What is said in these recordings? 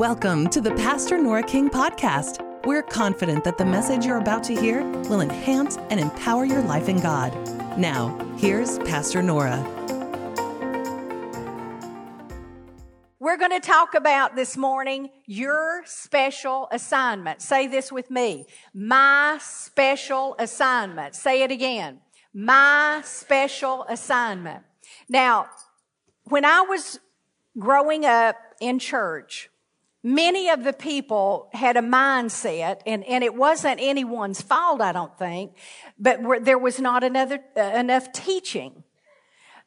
Welcome to the Pastor Nora King podcast. We're confident that the message you're about to hear will enhance and empower your life in God. Now, here's Pastor Nora. We're going to talk about this morning your special assignment. Say this with me. My special assignment. Say it again. My special assignment. Now, when I was growing up in church, many of the people had a mindset, and, and it wasn't anyone's fault, I don't think, but there was not another, uh, enough teaching.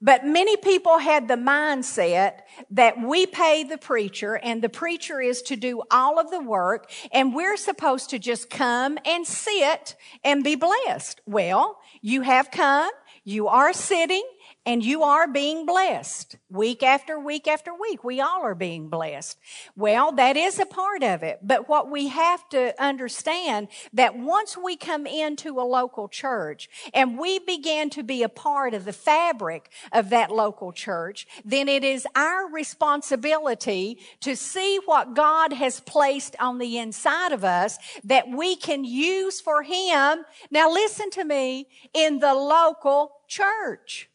But many people had the mindset that we pay the preacher and the preacher is to do all of the work and we're supposed to just come and sit and be blessed. Well, you have come, you are sitting, and you are being blessed week after week after week. We all are being blessed. Well, that is a part of it. But what we have to understand that once we come into a local church and we begin to be a part of the fabric of that local church, then it is our responsibility to see what God has placed on the inside of us that we can use for Him. Now listen to me in the local church.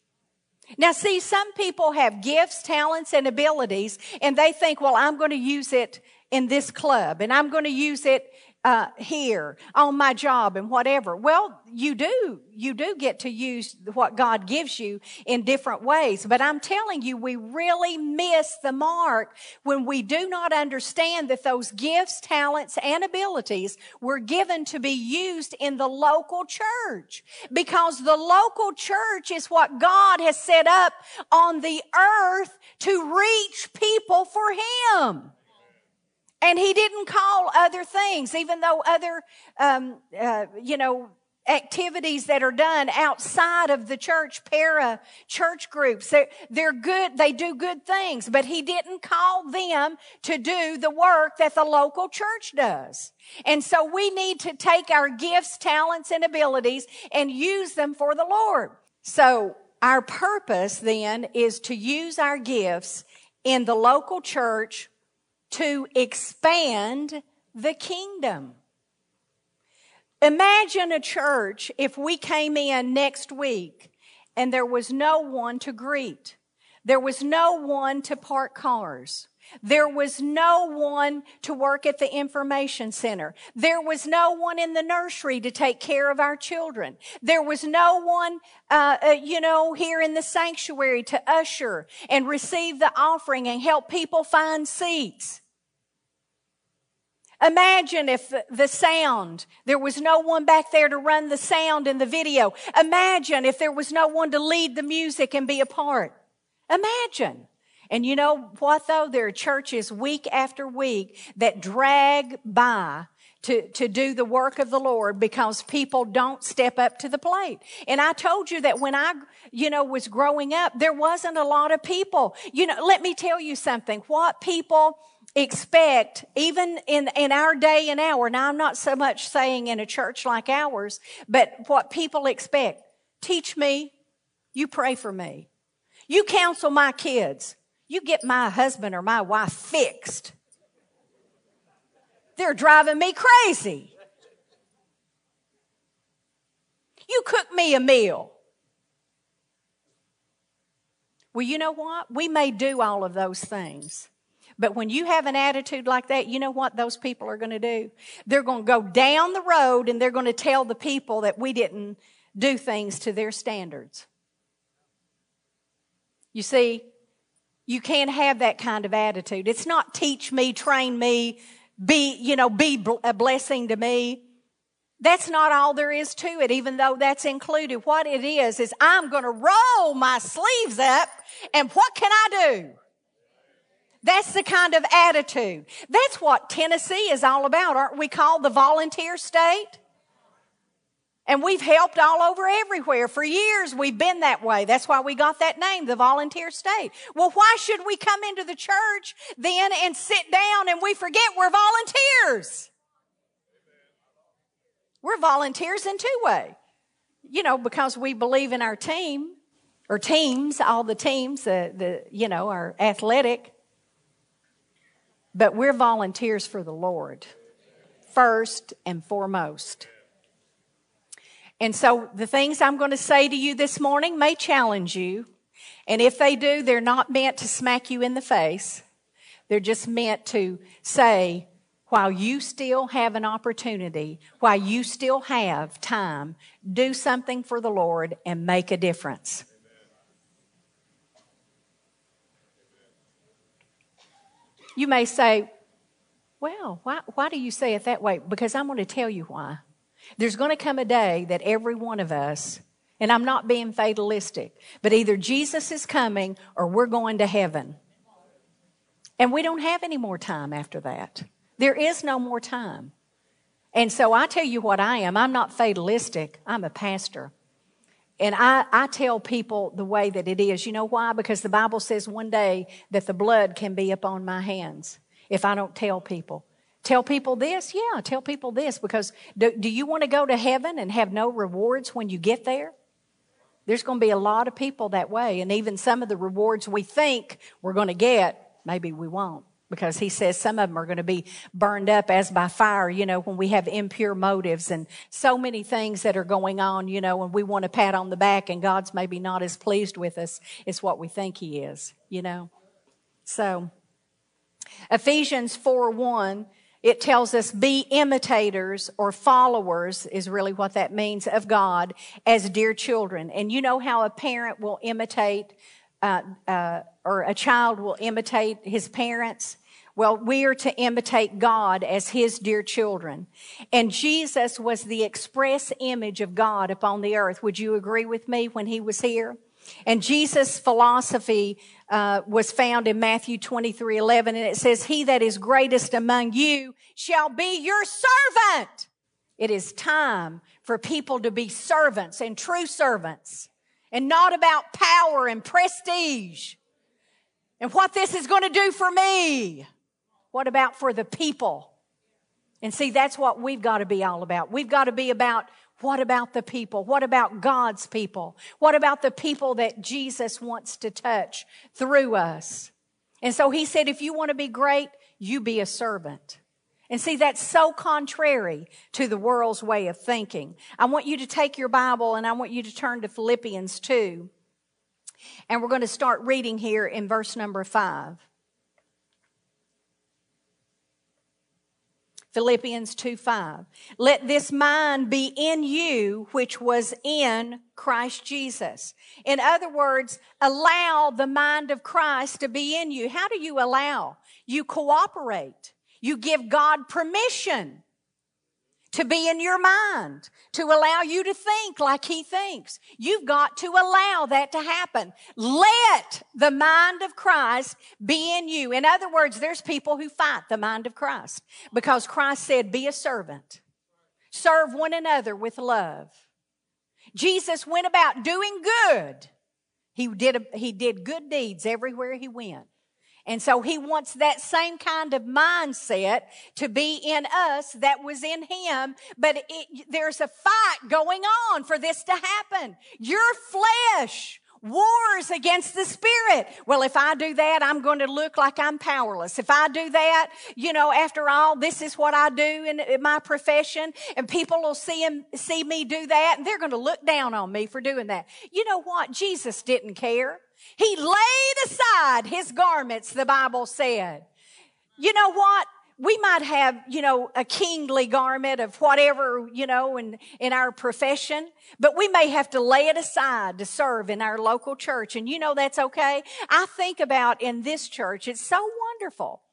Now, see, some people have gifts, talents, and abilities, and they think, well, I'm going to use it in this club, and I'm going to use it uh, here on my job and whatever. Well, you do. You do get to use what God gives you in different ways. But I'm telling you, we really miss the mark when we do not understand that those gifts, talents, and abilities were given to be used in the local church. Because the local church is what God has set up on the earth to reach people for Him. And he didn't call other things, even though other, um, uh, you know, activities that are done outside of the church, para church groups. They're, they're good. They do good things, but he didn't call them to do the work that the local church does. And so we need to take our gifts, talents, and abilities and use them for the Lord. So our purpose then is to use our gifts in the local church to expand the kingdom. Imagine a church if we came in next week and there was no one to greet. There was no one to park cars. There was no one to work at the information center. There was no one in the nursery to take care of our children. There was no one, uh, uh, you know, here in the sanctuary to usher and receive the offering and help people find seats. Imagine if the sound, there was no one back there to run the sound in the video. Imagine if there was no one to lead the music and be a part. Imagine. And you know what though? There are churches week after week that drag by to, to do the work of the Lord because people don't step up to the plate. And I told you that when I, you know, was growing up, there wasn't a lot of people. You know, let me tell you something. What people expect, even in, in our day and hour, now I'm not so much saying in a church like ours, but what people expect. Teach me. You pray for me. You counsel my kids. You get my husband or my wife fixed. They're driving me crazy. You cook me a meal. Well, you know what? We may do all of those things. But when you have an attitude like that, you know what those people are going to do? They're going to go down the road and they're going to tell the people that we didn't do things to their standards. You see, you can't have that kind of attitude. It's not teach me, train me, be, you know, be a blessing to me. That's not all there is to it, even though that's included. What it is, is I'm going to roll my sleeves up and what can I do? That's the kind of attitude. That's what Tennessee is all about. Aren't we called the volunteer state? And we've helped all over everywhere. For years, we've been that way. That's why we got that name, the volunteer state. Well, why should we come into the church then and sit down and we forget we're volunteers? We're volunteers in two ways. You know, because we believe in our team or teams, all the teams, the, the you know, are athletic. But we're volunteers for the Lord first and foremost. And so the things I'm going to say to you this morning may challenge you. And if they do, they're not meant to smack you in the face. They're just meant to say, while you still have an opportunity, while you still have time, do something for the Lord and make a difference. You may say, well, why, why do you say it that way? Because I'm going to tell you why. There's going to come a day that every one of us, and I'm not being fatalistic, but either Jesus is coming or we're going to heaven. And we don't have any more time after that. There is no more time. And so I tell you what I am. I'm not fatalistic. I'm a pastor. And I, I tell people the way that it is. You know why? Because the Bible says one day that the blood can be upon my hands if I don't tell people. Tell people this? Yeah, tell people this. Because do, do you want to go to heaven and have no rewards when you get there? There's going to be a lot of people that way. And even some of the rewards we think we're going to get, maybe we won't because he says some of them are going to be burned up as by fire, you know, when we have impure motives and so many things that are going on, you know, and we want to pat on the back and God's maybe not as pleased with us as what we think he is, you know. So, Ephesians 4 1, it tells us be imitators or followers is really what that means of God as dear children. And you know how a parent will imitate uh, uh, or a child will imitate his parents. Well, we are to imitate God as His dear children. And Jesus was the express image of God upon the earth. Would you agree with me when He was here? And Jesus' philosophy uh, was found in Matthew 23, 11, and it says, He that is greatest among you shall be your servant. It is time for people to be servants and true servants and not about power and prestige and what this is going to do for me. What about for the people? And see, that's what we've got to be all about. We've got to be about what about the people? What about God's people? What about the people that Jesus wants to touch through us? And so he said, if you want to be great, you be a servant. And see, that's so contrary to the world's way of thinking. I want you to take your Bible and I want you to turn to Philippians 2. And we're going to start reading here in verse number 5. Philippians 2 5. Let this mind be in you, which was in Christ Jesus. In other words, allow the mind of Christ to be in you. How do you allow? You cooperate. You give God permission to be in your mind, to allow you to think like He thinks. You've got to allow that to happen. Let the mind of Christ be in you. In other words, there's people who fight the mind of Christ because Christ said, be a servant. Serve one another with love. Jesus went about doing good. He did, he did good deeds everywhere he went. And so he wants that same kind of mindset to be in us that was in him. But it, there's a fight going on for this to happen. Your flesh wars against the spirit. Well, if I do that, I'm going to look like I'm powerless. If I do that, you know, after all, this is what I do in, in my profession and people will see him, see me do that and they're going to look down on me for doing that. You know what? Jesus didn't care. He laid aside his garments, the Bible said. You know what? We might have, you know, a kingly garment of whatever, you know, in, in our profession, but we may have to lay it aside to serve in our local church. And you know, that's okay. I think about in this church, it's so wonderful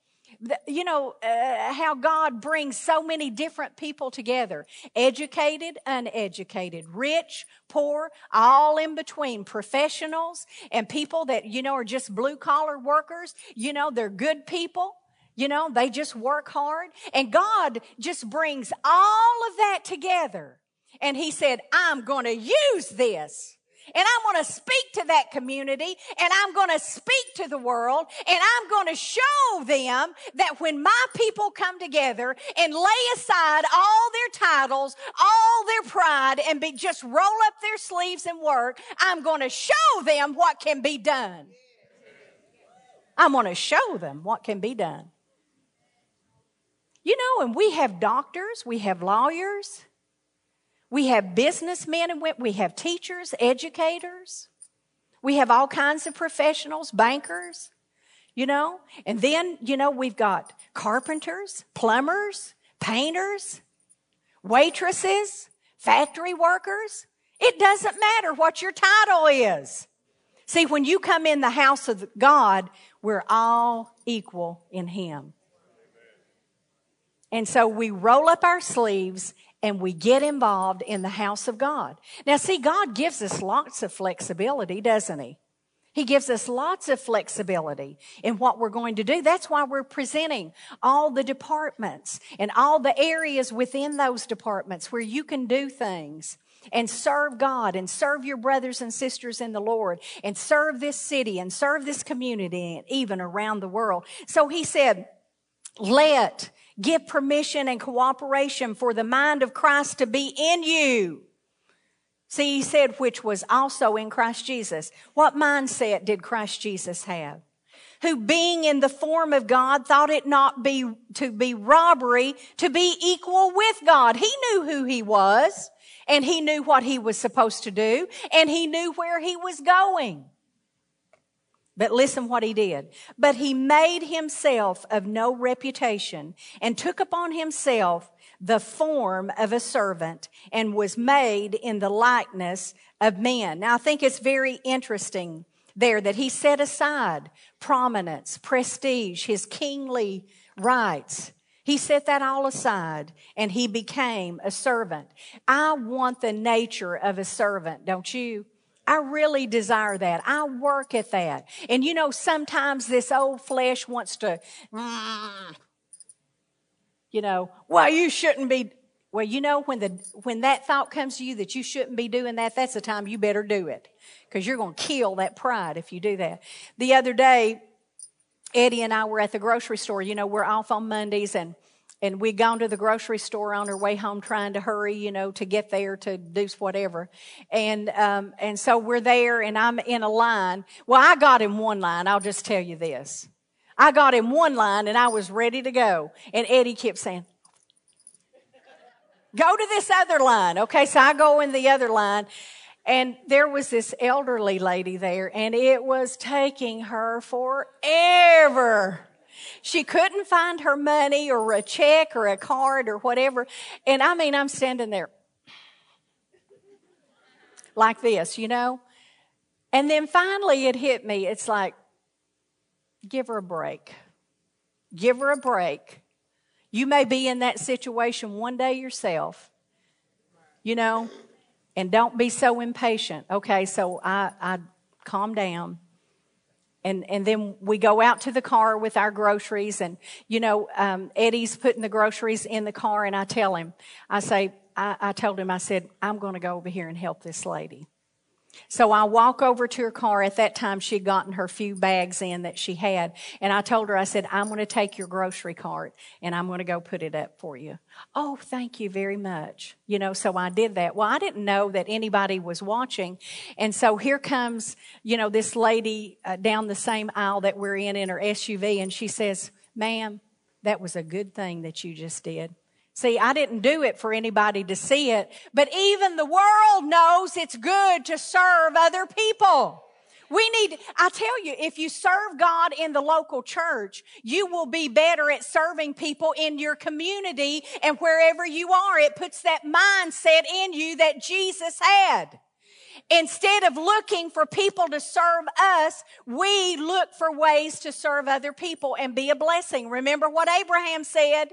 you know, uh, how God brings so many different people together educated, uneducated, rich, poor, all in between, professionals and people that, you know, are just blue collar workers. You know, they're good people. You know, they just work hard. And God just brings all of that together. And He said, I'm going to use this and I'm going to speak to that community and I'm going to speak to the world and I'm going to show them that when my people come together and lay aside all their titles, all their pride and be just roll up their sleeves and work, I'm going to show them what can be done. I'm going to show them what can be done. You know, and we have doctors, we have lawyers, we have businessmen and women, we have teachers, educators, we have all kinds of professionals, bankers, you know, and then, you know, we've got carpenters, plumbers, painters, waitresses, factory workers. It doesn't matter what your title is. See, when you come in the house of God, we're all equal in Him. And so we roll up our sleeves and we get involved in the house of God. Now, see, God gives us lots of flexibility, doesn't He? He gives us lots of flexibility in what we're going to do. That's why we're presenting all the departments and all the areas within those departments where you can do things and serve God and serve your brothers and sisters in the Lord and serve this city and serve this community and even around the world. So he said, let give permission and cooperation for the mind of Christ to be in you. See, he said, which was also in Christ Jesus. What mindset did Christ Jesus have? Who being in the form of God thought it not be to be robbery to be equal with God. He knew who he was and he knew what he was supposed to do and he knew where he was going. But listen what he did. But he made himself of no reputation and took upon himself the form of a servant and was made in the likeness of men. Now I think it's very interesting there that he set aside prominence, prestige, his kingly rights. He set that all aside and he became a servant. I want the nature of a servant, don't you? I really desire that. I work at that. And you know, sometimes this old flesh wants to, you know, well, you shouldn't be. Well, you know, when the, when that thought comes to you that you shouldn't be doing that, that's the time you better do it. Cause you're going to kill that pride if you do that. The other day, Eddie and I were at the grocery store. You know, we're off on Mondays and and we'd gone to the grocery store on our way home trying to hurry, you know, to get there to do whatever. And, um, and so we're there and I'm in a line. Well, I got in one line. I'll just tell you this. I got in one line and I was ready to go. And Eddie kept saying, go to this other line. Okay. So I go in the other line and there was this elderly lady there and it was taking her forever she couldn't find her money or a check or a card or whatever. And I mean, I'm standing there like this, you know? And then finally it hit me. It's like, give her a break. Give her a break. You may be in that situation one day yourself, you know, and don't be so impatient. Okay, so I, I calm down and and then we go out to the car with our groceries and you know um, eddie's putting the groceries in the car and i tell him i say i, I told him i said i'm going to go over here and help this lady so I walk over to her car. At that time, she'd gotten her few bags in that she had. And I told her, I said, I'm going to take your grocery cart and I'm going to go put it up for you. Oh, thank you very much. You know, so I did that. Well, I didn't know that anybody was watching. And so here comes, you know, this lady uh, down the same aisle that we're in in her SUV and she says, ma'am, that was a good thing that you just did. See, I didn't do it for anybody to see it, but even the world knows it's good to serve other people. We need, I tell you, if you serve God in the local church, you will be better at serving people in your community and wherever you are. It puts that mindset in you that Jesus had. Instead of looking for people to serve us, we look for ways to serve other people and be a blessing. Remember what Abraham said?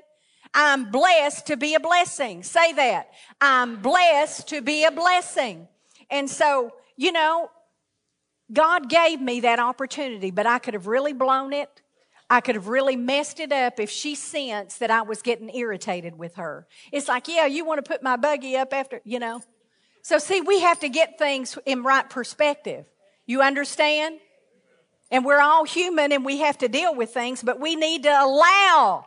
I'm blessed to be a blessing. Say that. I'm blessed to be a blessing. And so, you know, God gave me that opportunity, but I could have really blown it. I could have really messed it up if she sensed that I was getting irritated with her. It's like, yeah, you want to put my buggy up after, you know. So see, we have to get things in right perspective. You understand? And we're all human and we have to deal with things, but we need to allow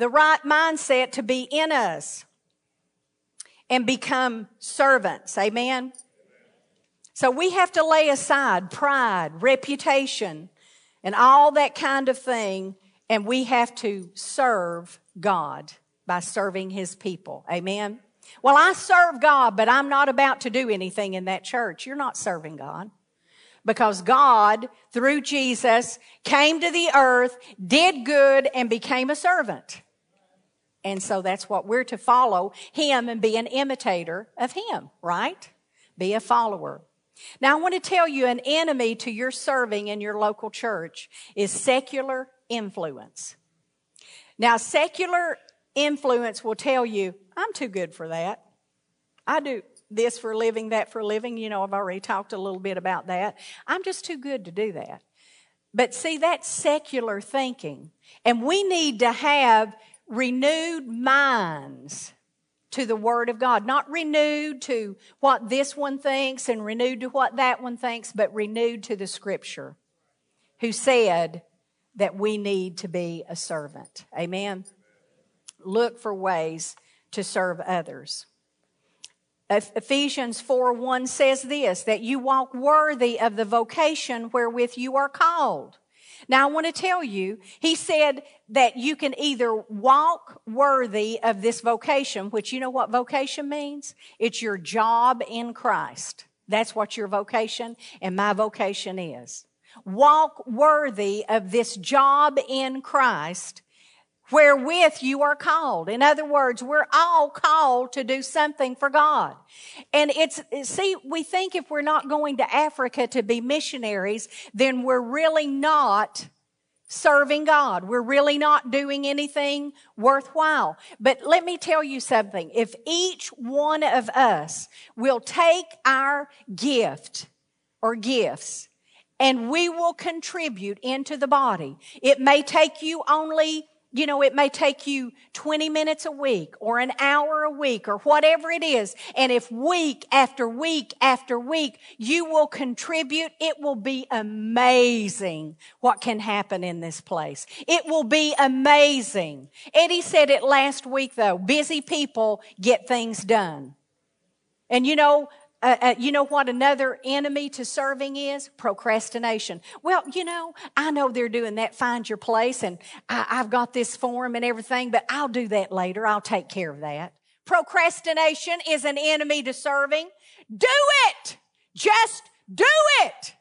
the right mindset to be in us and become servants. Amen. So we have to lay aside pride, reputation, and all that kind of thing And we have to serve God by serving his people. Amen. Well, I serve God, but I'm not about to do anything in that church. You're not serving God. Because God, through Jesus, came to the earth, did good, and became a servant. And so that's what we're to follow him and be an imitator of him, right? Be a follower. Now I want to tell you an enemy to your serving in your local church is secular influence. Now secular influence will tell you, I'm too good for that. I do this for a living, that for a living. You know, I've already talked a little bit about that. I'm just too good to do that. But see, that's secular thinking. And we need to have renewed minds to the Word of God. Not renewed to what this one thinks and renewed to what that one thinks, but renewed to the Scripture, who said that we need to be a servant. Amen. Look for ways to serve others. Ephesians 4 1 says this, that you walk worthy of the vocation wherewith you are called. Now I want to tell you, he said that you can either walk worthy of this vocation, which you know what vocation means? It's your job in Christ. That's what your vocation and my vocation is. Walk worthy of this job in Christ wherewith you are called. In other words, we're all called to do something for God. And it's, see, we think if we're not going to Africa to be missionaries, then we're really not serving God. We're really not doing anything worthwhile. But let me tell you something. If each one of us will take our gift or gifts and we will contribute into the body, it may take you only you know, it may take you 20 minutes a week or an hour a week or whatever it is. And if week after week after week you will contribute, it will be amazing what can happen in this place. It will be amazing. Eddie said it last week though, busy people get things done. And you know, uh, uh, you know what another enemy to serving is? Procrastination. Well, you know, I know they're doing that. Find your place, and I, I've got this form and everything, but I'll do that later. I'll take care of that. Procrastination is an enemy to serving. Do it! Just do it!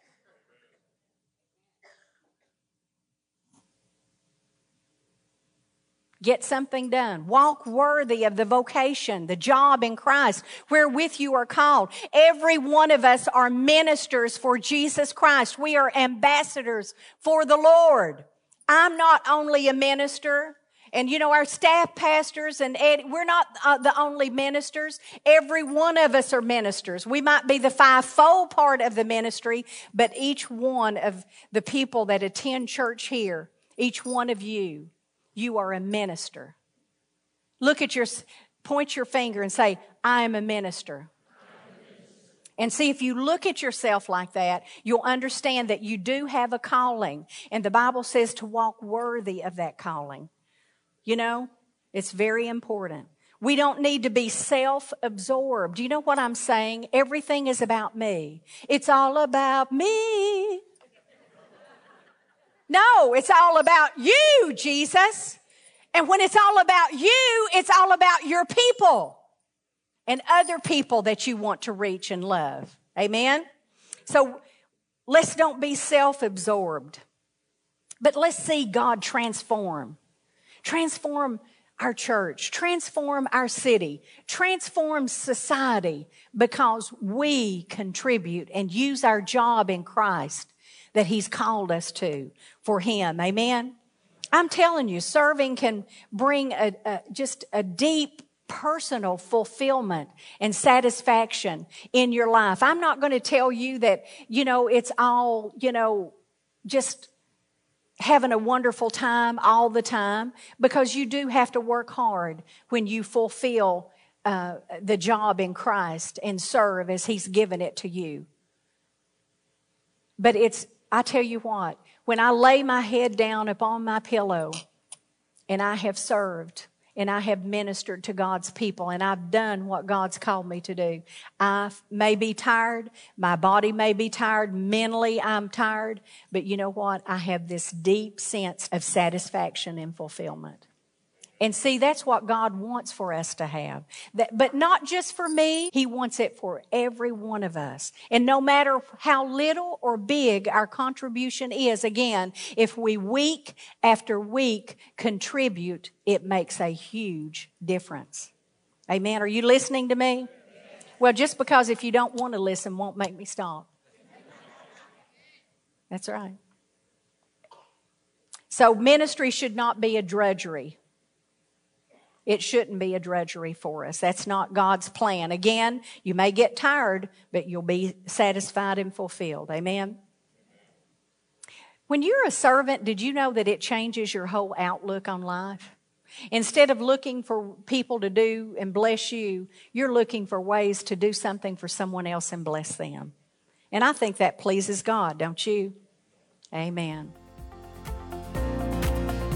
Get something done. Walk worthy of the vocation, the job in Christ wherewith you are called. Every one of us are ministers for Jesus Christ. We are ambassadors for the Lord. I'm not only a minister, and you know, our staff pastors and Ed, we're not uh, the only ministers. Every one of us are ministers. We might be the five-fold part of the ministry, but each one of the people that attend church here, each one of you, you are a minister. Look at your, point your finger and say, I am a minister. And see, if you look at yourself like that, you'll understand that you do have a calling. And the Bible says to walk worthy of that calling. You know, it's very important. We don't need to be self absorbed. You know what I'm saying? Everything is about me. It's all about me. No, it's all about you, Jesus. And when it's all about you, it's all about your people and other people that you want to reach and love. Amen? So let's don't be self absorbed, but let's see God transform. Transform our church, transform our city, transform society because we contribute and use our job in Christ that He's called us to for Him. Amen? I'm telling you, serving can bring a, a, just a deep personal fulfillment and satisfaction in your life. I'm not going to tell you that, you know, it's all, you know, just having a wonderful time all the time because you do have to work hard when you fulfill uh, the job in Christ and serve as He's given it to you. But it's, I tell you what, when I lay my head down upon my pillow and I have served and I have ministered to God's people and I've done what God's called me to do. I may be tired. My body may be tired. Mentally, I'm tired. But you know what? I have this deep sense of satisfaction and fulfillment. And see, that's what God wants for us to have. That, but not just for me, He wants it for every one of us. And no matter how little or big our contribution is, again, if we week after week contribute, it makes a huge difference. Amen. Are you listening to me? Well, just because if you don't want to listen won't make me stop. That's right. So ministry should not be a drudgery. It shouldn't be a drudgery for us. That's not God's plan. Again, you may get tired, but you'll be satisfied and fulfilled. Amen. When you're a servant, did you know that it changes your whole outlook on life? Instead of looking for people to do and bless you, you're looking for ways to do something for someone else and bless them. And I think that pleases God, don't you? Amen.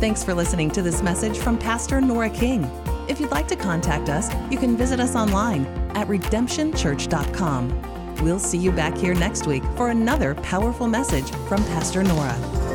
Thanks for listening to this message from Pastor Nora King. If you'd like to contact us, you can visit us online at redemptionchurch.com. We'll see you back here next week for another powerful message from Pastor Nora.